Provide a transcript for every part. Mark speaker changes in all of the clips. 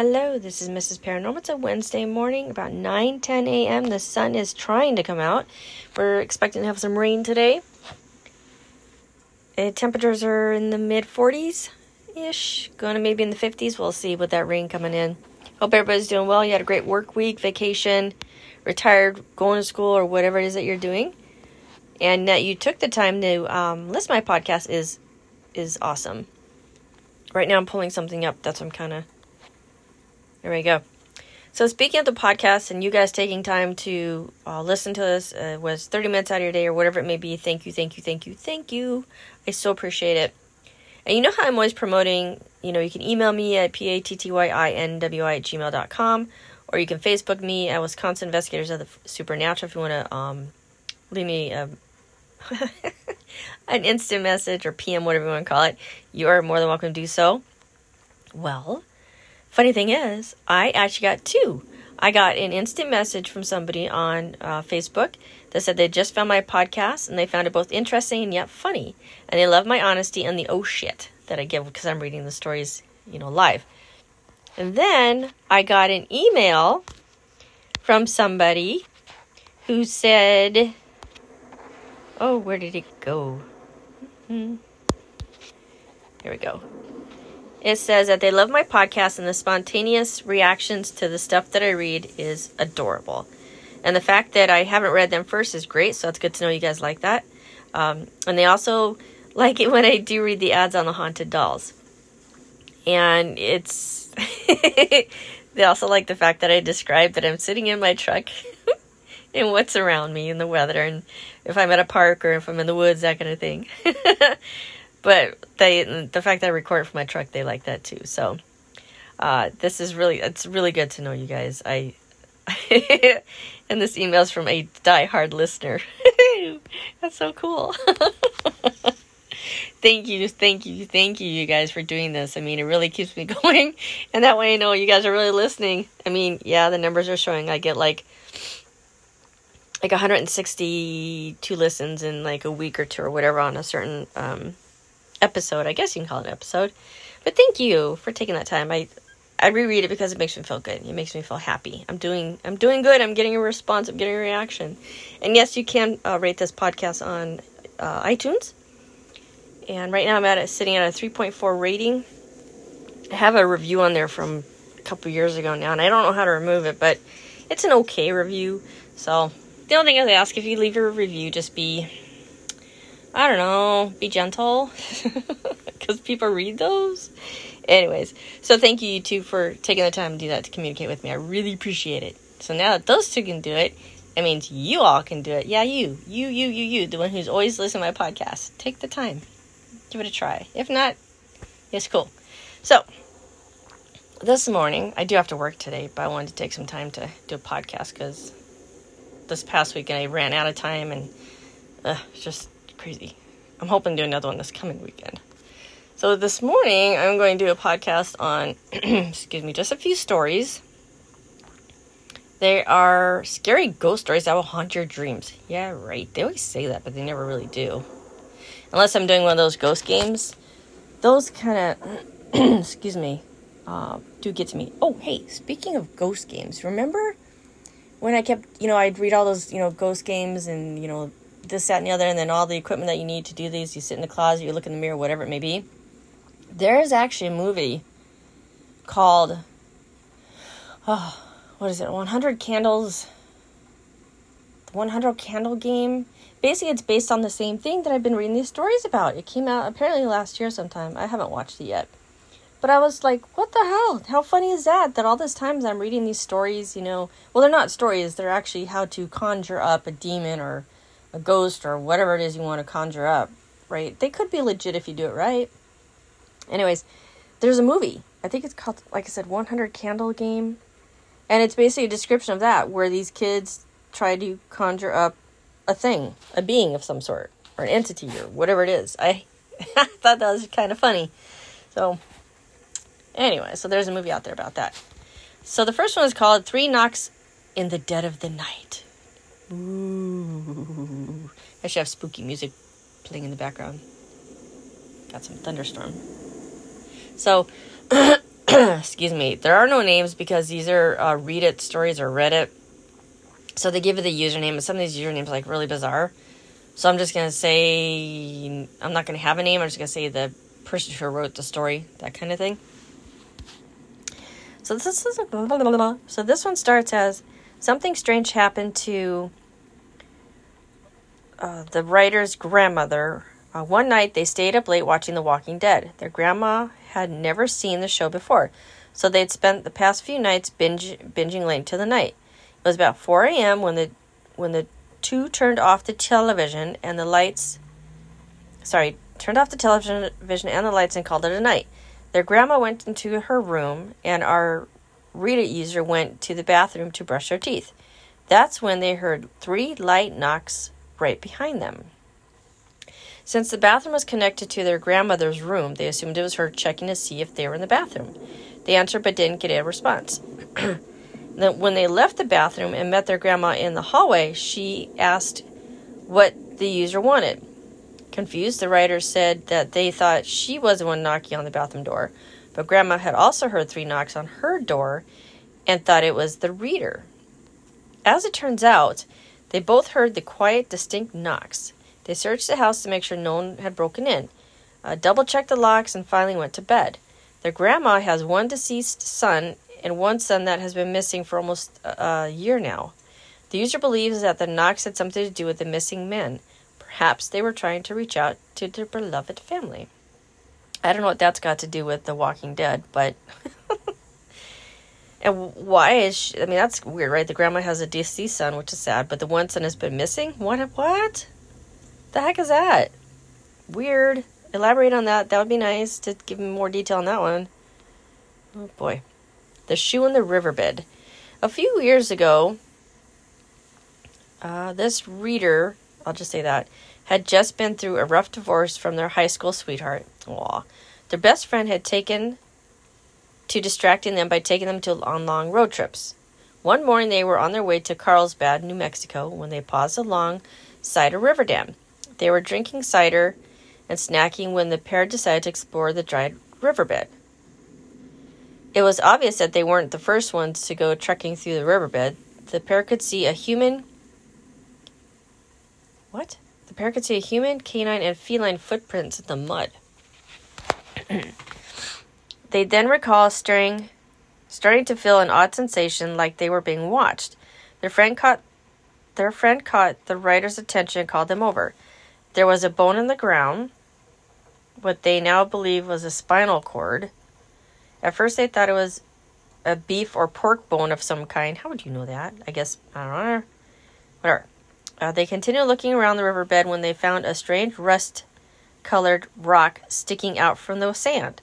Speaker 1: Hello, this is Mrs. Paranormal. It's a Wednesday morning, about 9 10 a.m. The sun is trying to come out. We're expecting to have some rain today. Uh, temperatures are in the mid 40s ish, going to maybe in the 50s. We'll see with that rain coming in. Hope everybody's doing well. You had a great work week, vacation, retired, going to school, or whatever it is that you're doing. And that you took the time to um, listen to my podcast is is awesome. Right now, I'm pulling something up. That's what I'm kind of there we go. So speaking of the podcast and you guys taking time to uh, listen to this uh, was 30 minutes out of your day or whatever it may be, thank you, thank you, thank you, thank you. I so appreciate it. And you know how I'm always promoting, you know, you can email me at p-a-t-t-y-i-n-w-i at gmail.com or you can Facebook me at Wisconsin Investigators of the Supernatural if you want to um, leave me a, an instant message or PM, whatever you want to call it. You are more than welcome to do so. Well, Funny thing is, I actually got two. I got an instant message from somebody on uh, Facebook that said they just found my podcast and they found it both interesting and yet funny. And they love my honesty and the oh shit that I give because I'm reading the stories, you know, live. And then I got an email from somebody who said, Oh, where did it go? Mm-hmm. Here we go. It says that they love my podcast and the spontaneous reactions to the stuff that I read is adorable. And the fact that I haven't read them first is great, so it's good to know you guys like that. Um, and they also like it when I do read the ads on the haunted dolls. And it's. they also like the fact that I describe that I'm sitting in my truck and what's around me and the weather, and if I'm at a park or if I'm in the woods, that kind of thing. But they the fact that I record from my truck, they like that too. So uh, this is really it's really good to know you guys. I and this email's from a die-hard listener. That's so cool. thank you, thank you, thank you, you guys, for doing this. I mean, it really keeps me going, and that way I know you guys are really listening. I mean, yeah, the numbers are showing. I get like like 162 listens in like a week or two or whatever on a certain um, episode. I guess you can call it an episode. But thank you for taking that time. I I reread it because it makes me feel good. It makes me feel happy. I'm doing I'm doing good. I'm getting a response. I'm getting a reaction. And yes, you can uh, rate this podcast on uh, iTunes. And right now I'm at a, sitting at a 3.4 rating. I have a review on there from a couple years ago now, and I don't know how to remove it, but it's an okay review. So the only thing I ask if you leave a review, just be I don't know, be gentle because people read those. Anyways, so thank you, you two, for taking the time to do that to communicate with me. I really appreciate it. So now that those two can do it, it means you all can do it. Yeah, you, you, you, you, you, the one who's always listening to my podcast. Take the time, give it a try. If not, it's cool. So this morning, I do have to work today, but I wanted to take some time to do a podcast because this past weekend I ran out of time and uh, just crazy. I'm hoping to do another one this coming weekend. So this morning, I'm going to do a podcast on, excuse me, just a few stories. They are scary ghost stories that will haunt your dreams. Yeah, right. They always say that, but they never really do. Unless I'm doing one of those ghost games. Those kind of, excuse me, uh, do get to me. Oh, hey, speaking of ghost games, remember when I kept, you know, I'd read all those, you know, ghost games and, you know, this, that, and the other, and then all the equipment that you need to do these. You sit in the closet, you look in the mirror, whatever it may be. There is actually a movie called, oh, what is it? 100 Candles. The 100 Candle Game. Basically, it's based on the same thing that I've been reading these stories about. It came out apparently last year sometime. I haven't watched it yet. But I was like, what the hell? How funny is that? That all this times I'm reading these stories, you know, well, they're not stories, they're actually how to conjure up a demon or a ghost or whatever it is you want to conjure up, right? They could be legit if you do it right. Anyways, there's a movie. I think it's called, like I said, 100 Candle Game. And it's basically a description of that, where these kids try to conjure up a thing, a being of some sort, or an entity, or whatever it is. I thought that was kind of funny. So, anyway, so there's a movie out there about that. So the first one is called Three Knocks in the Dead of the Night. Ooh. I should have spooky music playing in the background. Got some thunderstorm. So, excuse me, there are no names because these are uh, read it stories or Reddit. So they give you the username, and some of these usernames are like really bizarre. So I'm just gonna say I'm not gonna have a name. I'm just gonna say the person who wrote the story, that kind of thing. So this is so this one starts as something strange happened to uh, the writer's grandmother. Uh, one night they stayed up late watching The Walking Dead. Their grandma had never seen the show before, so they'd spent the past few nights binge, binging late into the night. It was about 4 a.m. when the when the two turned off the television and the lights. Sorry, turned off the television and the lights and called it a night. Their grandma went into her room, and our Reddit user went to the bathroom to brush their teeth. That's when they heard three light knocks right behind them. Since the bathroom was connected to their grandmother's room, they assumed it was her checking to see if they were in the bathroom. They answered but didn't get a response. Then when they left the bathroom and met their grandma in the hallway, she asked what the user wanted. Confused, the writer said that they thought she was the one knocking on the bathroom door, but grandma had also heard three knocks on her door and thought it was the reader. As it turns out, they both heard the quiet, distinct knocks. They searched the house to make sure no one had broken in, uh, double checked the locks, and finally went to bed. Their grandma has one deceased son and one son that has been missing for almost a year now. The user believes that the knocks had something to do with the missing men. Perhaps they were trying to reach out to their beloved family. I don't know what that's got to do with The Walking Dead, but. and why is she, I mean, that's weird, right? The grandma has a deceased son, which is sad, but the one son has been missing? What? What? The heck is that? Weird. Elaborate on that. That would be nice to give me more detail on that one. Oh boy. The Shoe in the Riverbed. A few years ago, uh, this reader, I'll just say that, had just been through a rough divorce from their high school sweetheart. Aww. Their best friend had taken to distracting them by taking them to on long road trips. One morning they were on their way to Carlsbad, New Mexico, when they paused alongside a river dam. They were drinking cider and snacking when the pair decided to explore the dried riverbed. It was obvious that they weren't the first ones to go trekking through the riverbed. The pair could see a human. What? The pair could see a human, canine, and feline footprints in the mud. they then recall staring, starting to feel an odd sensation like they were being watched. Their friend caught their friend caught the writer's attention and called them over. There was a bone in the ground, what they now believe was a spinal cord. At first, they thought it was a beef or pork bone of some kind. How would you know that? I guess, I don't know. Whatever. Uh, they continued looking around the riverbed when they found a strange rust colored rock sticking out from the sand.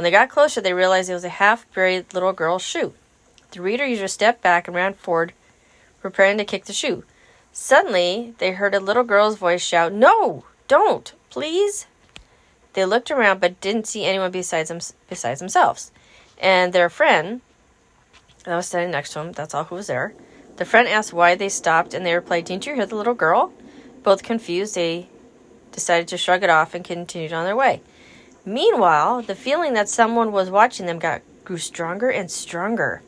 Speaker 1: When they got closer, they realized it was a half buried little girl's shoe. The reader user stepped back and ran forward, preparing to kick the shoe. Suddenly, they heard a little girl's voice shout, No! Don't! Please! They looked around but didn't see anyone besides them, besides themselves. And their friend that was standing next to them, that's all who was there. The friend asked why they stopped and they replied, Didn't you hear the little girl? Both confused, they decided to shrug it off and continued on their way. Meanwhile, the feeling that someone was watching them got grew stronger and stronger.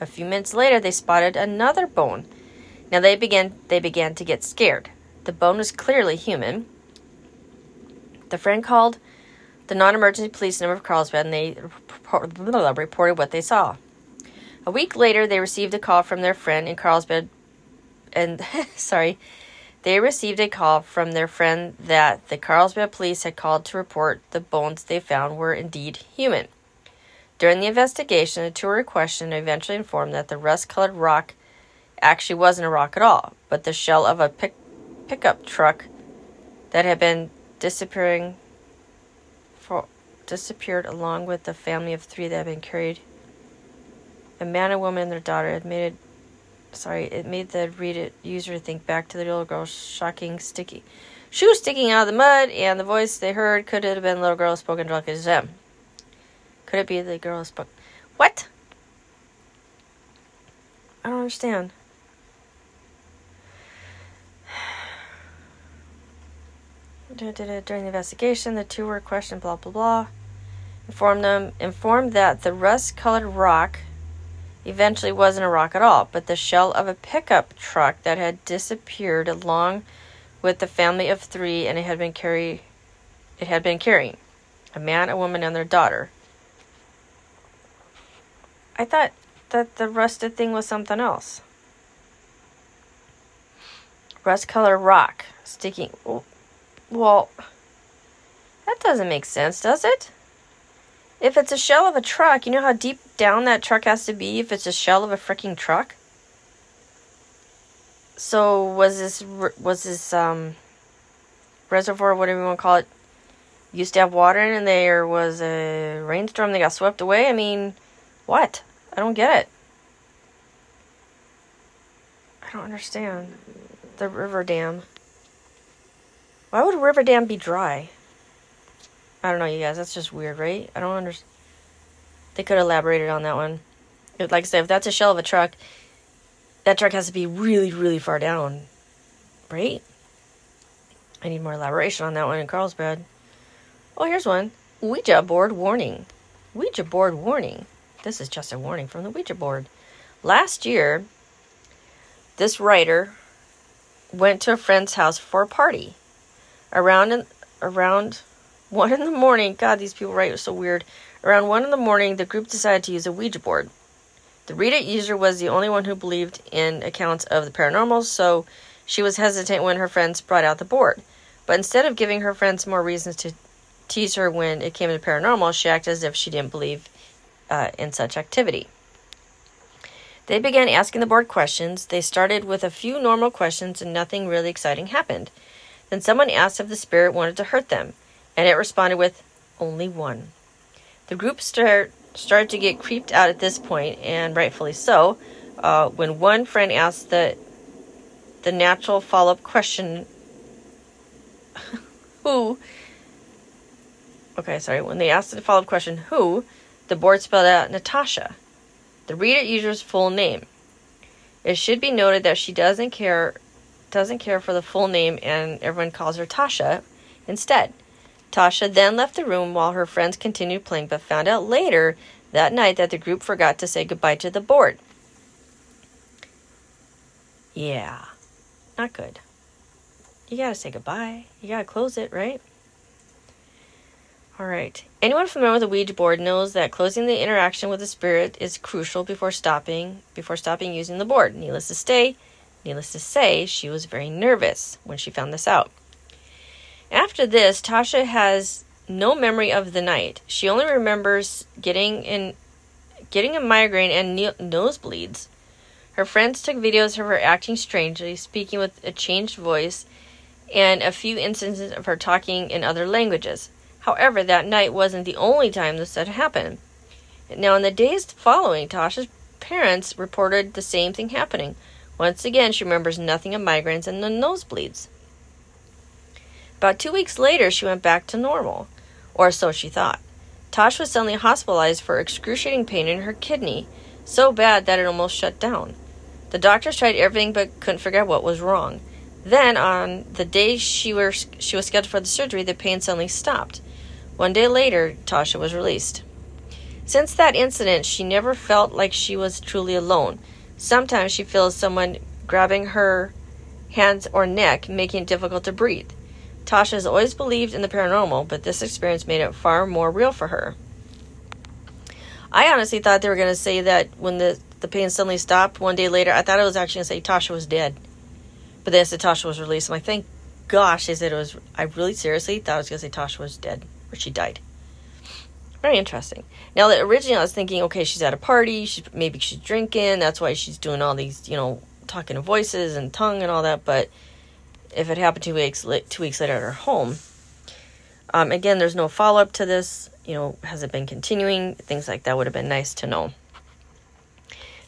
Speaker 1: A few minutes later, they spotted another bone. Now they began they began to get scared. The bone was clearly human, the friend called the non emergency police number of Carlsbad and they reported what they saw. A week later, they received a call from their friend in Carlsbad, and sorry, they received a call from their friend that the Carlsbad police had called to report the bones they found were indeed human. During the investigation, a were questioned eventually informed that the rust colored rock actually wasn't a rock at all, but the shell of a pick, pickup truck that had been disappearing for disappeared along with the family of three that had been carried. A man, a woman, and their daughter. It sorry, it made the Reddit user think back to the little girl's shocking sticky shoe sticking out of the mud, and the voice they heard could it have been the little girl spoken directly to them. Could it be the girl spoke? What? I don't understand. During the investigation, the two were questioned, blah, blah, blah. informed them informed that the rust-colored rock eventually wasn't a rock at all, but the shell of a pickup truck that had disappeared along with the family of three and it had been carry it had been carrying a man, a woman, and their daughter. I thought that the rusted thing was something else. Rust colored rock sticking. Well, that doesn't make sense, does it? If it's a shell of a truck, you know how deep down that truck has to be if it's a shell of a freaking truck? So was this was this um reservoir, whatever you want to call it, used to have water in and there was a rainstorm that got swept away? I mean, what? I don't get it. I don't understand. The river dam. Why would a river dam be dry? I don't know, you guys. That's just weird, right? I don't understand. They could have elaborated on that one. Like I said, if that's a shell of a truck, that truck has to be really, really far down, right? I need more elaboration on that one in Carlsbad. Oh, here's one. Ouija board warning. Ouija board warning. This is just a warning from the Ouija board. Last year, this writer went to a friend's house for a party. Around around one in the morning, God, these people write so weird. Around one in the morning, the group decided to use a Ouija board. The Reddit user was the only one who believed in accounts of the paranormal, so she was hesitant when her friends brought out the board. But instead of giving her friends more reasons to tease her when it came to paranormal, she acted as if she didn't believe uh, in such activity. They began asking the board questions. They started with a few normal questions and nothing really exciting happened. Then someone asked if the spirit wanted to hurt them, and it responded with only one. The group start, started to get creeped out at this point, and rightfully so, uh, when one friend asked the, the natural follow up question Who? Okay, sorry. When they asked the follow up question, Who? the board spelled out Natasha, the Reddit user's full name. It should be noted that she doesn't care doesn't care for the full name and everyone calls her Tasha instead. Tasha then left the room while her friends continued playing but found out later that night that the group forgot to say goodbye to the board. Yeah, not good. You gotta say goodbye. You gotta close it, right? All right. Anyone familiar with the Ouija board knows that closing the interaction with the spirit is crucial before stopping before stopping using the board. Needless to say, needless to say, she was very nervous when she found this out. After this, Tasha has no memory of the night. She only remembers getting in getting a migraine and nosebleeds. Her friends took videos of her acting strangely, speaking with a changed voice, and a few instances of her talking in other languages. However, that night wasn't the only time this had happened. Now, in the days following, Tasha's parents reported the same thing happening. Once again, she remembers nothing of migraines and the nosebleeds. About two weeks later, she went back to normal, or so she thought. Tosh was suddenly hospitalized for excruciating pain in her kidney, so bad that it almost shut down. The doctors tried everything but couldn't figure out what was wrong. Then, on the day she, were, she was scheduled for the surgery, the pain suddenly stopped. One day later, Tasha was released. Since that incident, she never felt like she was truly alone. Sometimes she feels someone grabbing her hands or neck, making it difficult to breathe. Tasha has always believed in the paranormal, but this experience made it far more real for her. I honestly thought they were going to say that when the, the pain suddenly stopped one day later, I thought it was actually going to say Tasha was dead. But then they said Tasha was released. I'm like, thank gosh they said it was. I really seriously thought I was going to say Tasha was dead or she died. Very interesting. Now, that originally I was thinking, okay, she's at a party. She maybe she's drinking. That's why she's doing all these, you know, talking to voices and tongue and all that. But if it happened two weeks two weeks later at her home, um, again, there's no follow up to this. You know, has it been continuing? Things like that would have been nice to know.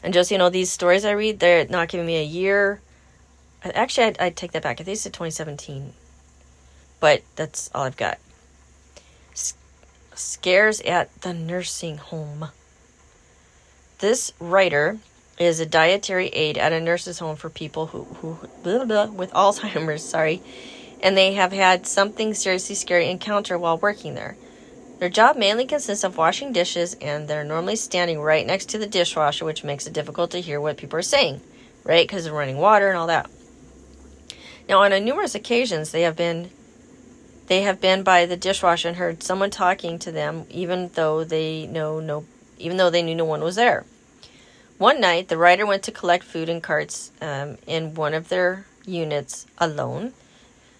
Speaker 1: And just you know, these stories I read, they're not giving me a year. Actually, I'd, I'd take that back. I think it's 2017, but that's all I've got scares at the nursing home. This writer is a dietary aide at a nurse's home for people who, who blah, blah, with Alzheimer's, sorry, and they have had something seriously scary encounter while working there. Their job mainly consists of washing dishes, and they're normally standing right next to the dishwasher, which makes it difficult to hear what people are saying, right? Because of running water and all that. Now, on a numerous occasions, they have been they have been by the dishwasher and heard someone talking to them, even though they know no, even though they knew no one was there. One night, the writer went to collect food in carts um, in one of their units alone.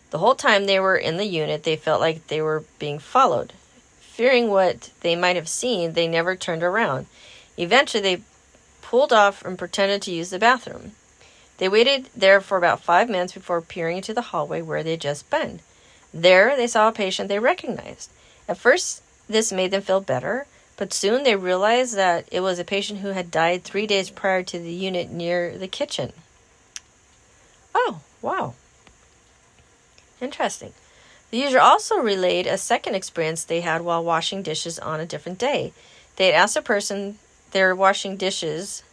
Speaker 1: The whole time they were in the unit, they felt like they were being followed. Fearing what they might have seen, they never turned around. Eventually, they pulled off and pretended to use the bathroom. They waited there for about five minutes before peering into the hallway where they had just been. There, they saw a patient they recognized. At first, this made them feel better, but soon they realized that it was a patient who had died three days prior to the unit near the kitchen. Oh, wow. Interesting. The user also relayed a second experience they had while washing dishes on a different day. They had asked a person they were washing dishes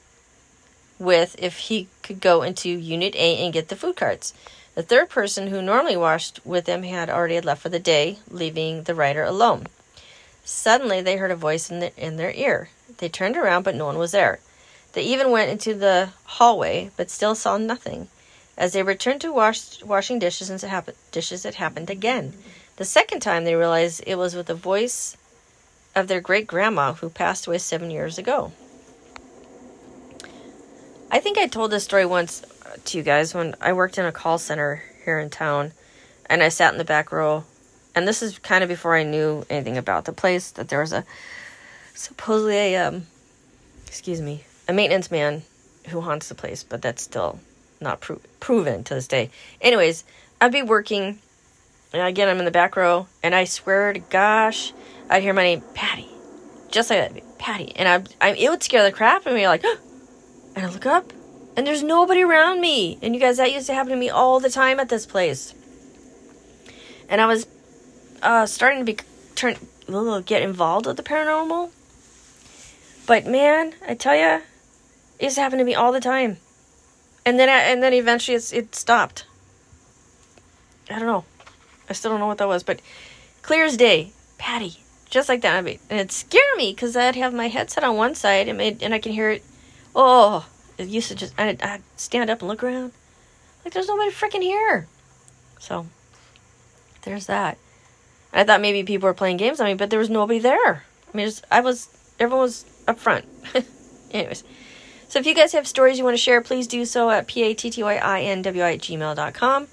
Speaker 1: with if he could go into Unit A and get the food carts. The third person who normally washed with them had already left for the day, leaving the writer alone. Suddenly, they heard a voice in, the, in their ear. They turned around, but no one was there. They even went into the hallway, but still saw nothing. As they returned to wash, washing dishes, and it happened, dishes, it happened again. The second time, they realized it was with the voice of their great grandma who passed away seven years ago. I think I told this story once to you guys when I worked in a call center here in town and I sat in the back row. And this is kind of before I knew anything about the place that there was a supposedly a um excuse me, a maintenance man who haunts the place, but that's still not pro- proven to this day. Anyways, I'd be working and again I'm in the back row and I swear to gosh, I'd hear my name Patty. Just like that, Patty. And I, I it would scare the crap out of me like and I look up and there's nobody around me. And you guys, that used to happen to me all the time at this place. And I was uh, starting to be turn get involved with the paranormal. But man, I tell you, it used to me all the time. And then, I, and then eventually, it stopped. I don't know. I still don't know what that was, but clear as day, Patty, just like that. I mean, and it scared me because I'd have my headset on one side and made, and I can hear it. Oh, it used to just I I stand up and look around, like there's nobody freaking here. So there's that. I thought maybe people were playing games on me, but there was nobody there. I mean, I was everyone was up front. Anyways, so if you guys have stories you want to share, please do so at p-a-t-t-y-i-n-w-i at gmail.com.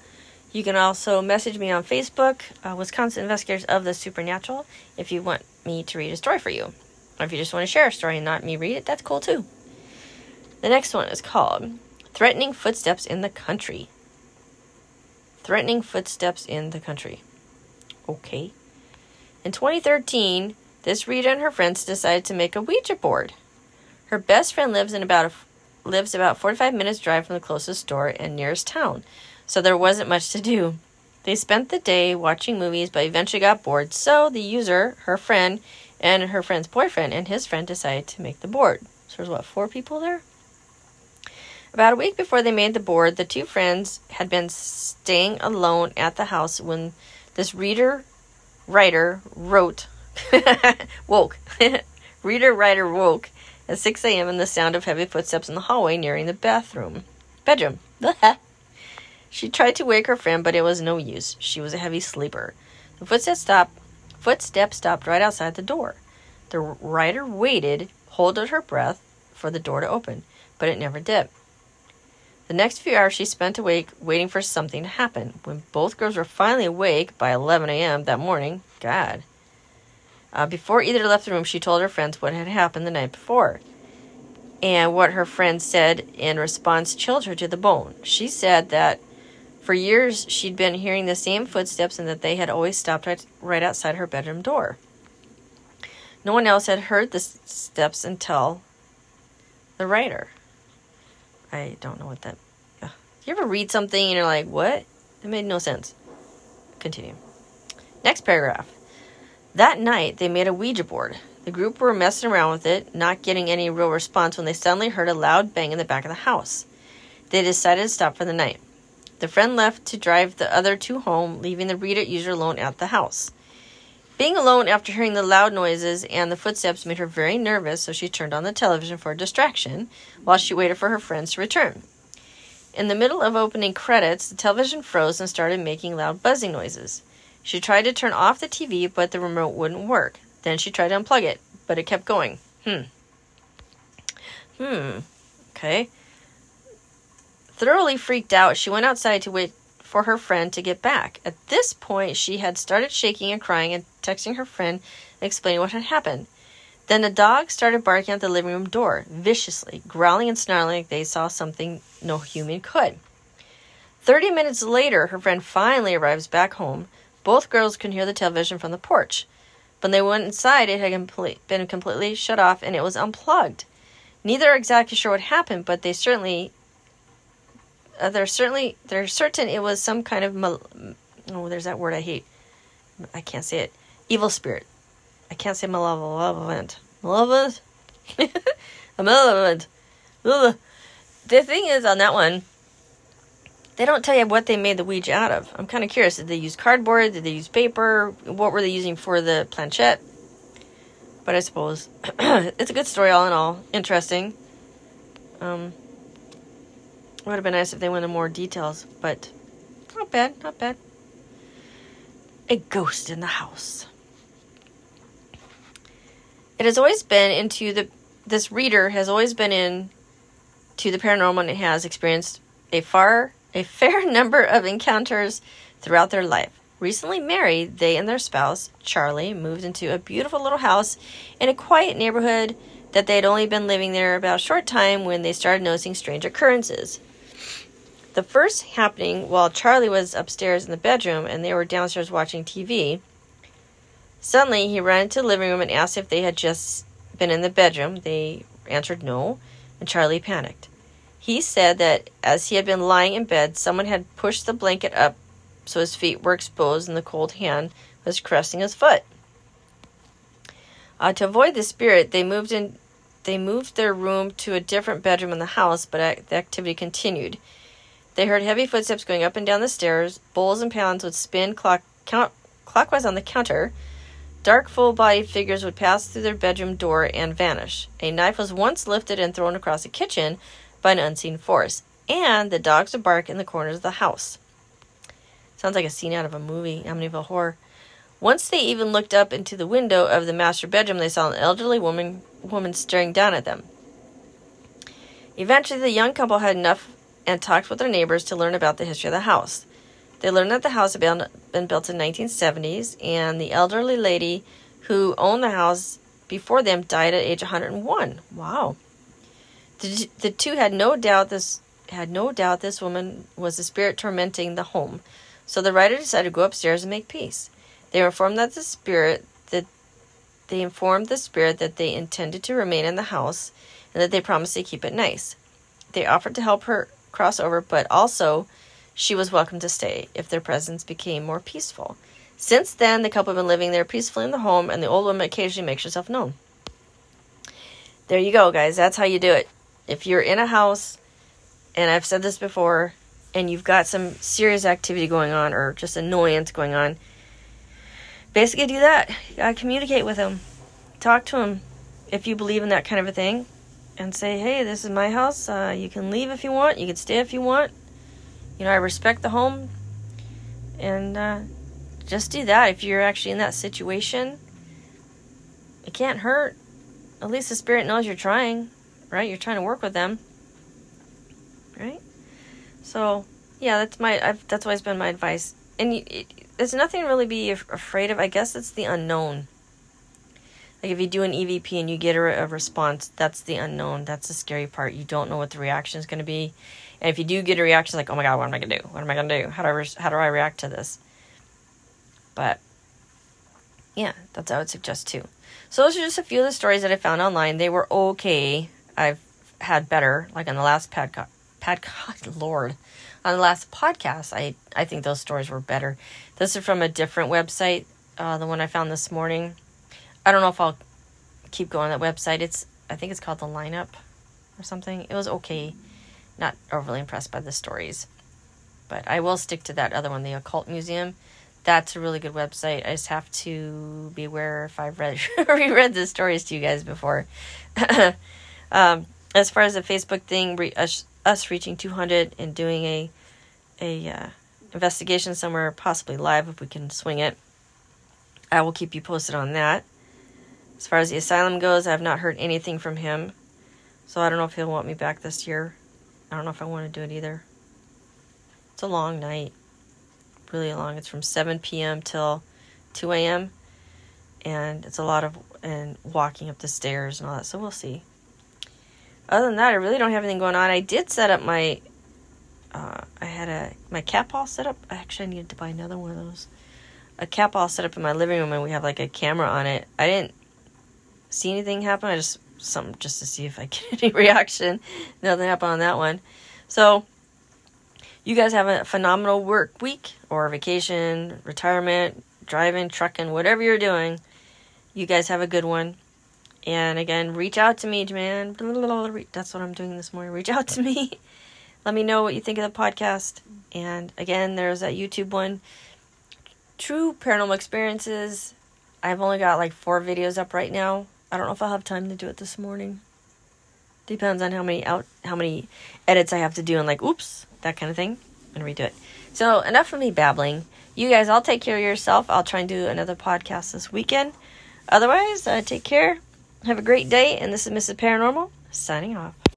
Speaker 1: You can also message me on Facebook, uh, Wisconsin Investigators of the Supernatural, if you want me to read a story for you. Or if you just want to share a story and not me read it, that's cool too. The next one is called Threatening Footsteps in the Country. Threatening Footsteps in the Country. Okay. In 2013, this reader and her friends decided to make a Ouija board. Her best friend lives in about a, lives about 45 minutes drive from the closest store and nearest town, so there wasn't much to do. They spent the day watching movies but eventually got bored, so the user, her friend, and her friend's boyfriend and his friend decided to make the board. So there's what, four people there? About a week before they made the board, the two friends had been staying alone at the house when this reader writer wrote woke. reader writer woke at 6 a.m. in the sound of heavy footsteps in the hallway nearing the bathroom. Bedroom. she tried to wake her friend, but it was no use. She was a heavy sleeper. The footsteps stopped footsteps stopped right outside the door. The writer waited, holding her breath for the door to open, but it never did. The next few hours she spent awake waiting for something to happen. When both girls were finally awake by 11 a.m. that morning, God. Uh, before either left the room, she told her friends what had happened the night before. And what her friends said in response chilled her to the bone. She said that for years she'd been hearing the same footsteps and that they had always stopped right outside her bedroom door. No one else had heard the steps until the writer. I don't know what that. Uh, you ever read something and you're like, what? It made no sense. Continue. Next paragraph. That night, they made a Ouija board. The group were messing around with it, not getting any real response when they suddenly heard a loud bang in the back of the house. They decided to stop for the night. The friend left to drive the other two home, leaving the reader user alone at the house. Being alone after hearing the loud noises and the footsteps made her very nervous, so she turned on the television for a distraction while she waited for her friends to return. In the middle of opening credits, the television froze and started making loud buzzing noises. She tried to turn off the TV, but the remote wouldn't work. Then she tried to unplug it, but it kept going. Hmm. Hmm. Okay. Thoroughly freaked out, she went outside to wait for her friend to get back. At this point, she had started shaking and crying and texting her friend explaining what had happened. Then the dogs started barking at the living room door, viciously, growling and snarling like they saw something no human could. Thirty minutes later, her friend finally arrives back home. Both girls can hear the television from the porch. When they went inside, it had complete, been completely shut off and it was unplugged. Neither are exactly sure what happened, but they certainly uh, certainly they're certain it was some kind of mal- oh, there's that word I hate. I can't say it. Evil spirit. I can't say malevolent. Malevolent? malevolent. The thing is, on that one, they don't tell you what they made the Ouija out of. I'm kind of curious. Did they use cardboard? Did they use paper? What were they using for the planchette? But I suppose it's a good story, all in all. Interesting. Um, would have been nice if they went into more details, but not bad, not bad. A ghost in the house. It has always been into the this reader has always been in to the paranormal and has experienced a far a fair number of encounters throughout their life. Recently married, they and their spouse, Charlie, moved into a beautiful little house in a quiet neighborhood that they had only been living there about a short time when they started noticing strange occurrences. The first happening while Charlie was upstairs in the bedroom and they were downstairs watching TV. Suddenly, he ran into the living room and asked if they had just been in the bedroom. They answered no, and Charlie panicked. He said that as he had been lying in bed, someone had pushed the blanket up so his feet were exposed and the cold hand was caressing his foot. Uh, to avoid the spirit, they moved in. They moved their room to a different bedroom in the house, but the activity continued. They heard heavy footsteps going up and down the stairs. Bowls and pans would spin clock, count, clockwise on the counter. Dark, full bodied figures would pass through their bedroom door and vanish. A knife was once lifted and thrown across the kitchen by an unseen force. And the dogs would bark in the corners of the house. Sounds like a scene out of a movie, Amityville Horror. Once they even looked up into the window of the master bedroom, they saw an elderly woman woman staring down at them. Eventually, the young couple had enough and talked with their neighbors to learn about the history of the house. They learned that the house had been, built in 1970s, and the elderly lady who owned the house before them died at age 101. Wow. The, the two had no doubt this had no doubt this woman was the spirit tormenting the home. So the writer decided to go upstairs and make peace. They informed that the spirit that they informed the spirit that they intended to remain in the house and that they promised to keep it nice. They offered to help her crossover, but also she was welcome to stay if their presence became more peaceful. Since then, the couple have been living there peacefully in the home, and the old woman occasionally makes herself known. There you go, guys. That's how you do it. If you're in a house, and I've said this before, and you've got some serious activity going on or just annoyance going on, basically do that. Communicate with them, talk to them if you believe in that kind of a thing and say, hey, this is my house. Uh, you can leave if you want. You can stay if you want. You know, I respect the home. And uh, just do that if you're actually in that situation. It can't hurt. At least the spirit knows you're trying, right? You're trying to work with them, right? So, yeah, that's my. I've, that's always been my advice. And it, there's nothing really be afraid of. I guess it's the unknown like if you do an EVP and you get a, a response, that's the unknown. That's the scary part. You don't know what the reaction is going to be. And if you do get a reaction, like, oh my god, what am I going to do? What am I going to do? How do I re- how do I react to this? But yeah, that's what I would suggest too. So those are just a few of the stories that I found online. They were okay. I've had better, like on the last podcast. Podcast, Lord, on the last podcast, I I think those stories were better. This is from a different website, uh, the one I found this morning. I don't know if I'll keep going on that website. It's I think it's called the lineup or something. It was okay. Not overly impressed by the stories. But I will stick to that other one, the Occult Museum. that's a really good website. I just have to be aware if I've read reread the stories to you guys before. um, as far as the Facebook thing, re- us, us reaching 200 and doing a a uh, investigation somewhere, possibly live if we can swing it. I will keep you posted on that. As far as the asylum goes, I have not heard anything from him. So I don't know if he'll want me back this year. I don't know if I want to do it either. It's a long night. Really long. It's from 7 p.m. till 2 a.m. And it's a lot of and walking up the stairs and all that. So we'll see. Other than that, I really don't have anything going on. I did set up my uh, I had a my cat ball set up. Actually, I needed to buy another one of those. A cat ball set up in my living room, and we have like a camera on it. I didn't see anything happen. I just something just to see if I get any reaction. Nothing happened on that one. So, you guys have a phenomenal work week or vacation, retirement, driving, trucking, whatever you're doing. You guys have a good one. And again, reach out to me, man. That's what I'm doing this morning. Reach out to me. Let me know what you think of the podcast. And again, there's that YouTube one. True paranormal experiences. I've only got like four videos up right now. I don't know if I'll have time to do it this morning. Depends on how many out how many edits I have to do and like oops, that kind of thing. And redo it. So enough of me babbling. You guys all take care of yourself. I'll try and do another podcast this weekend. Otherwise, uh, take care. Have a great day. And this is Mrs. Paranormal signing off.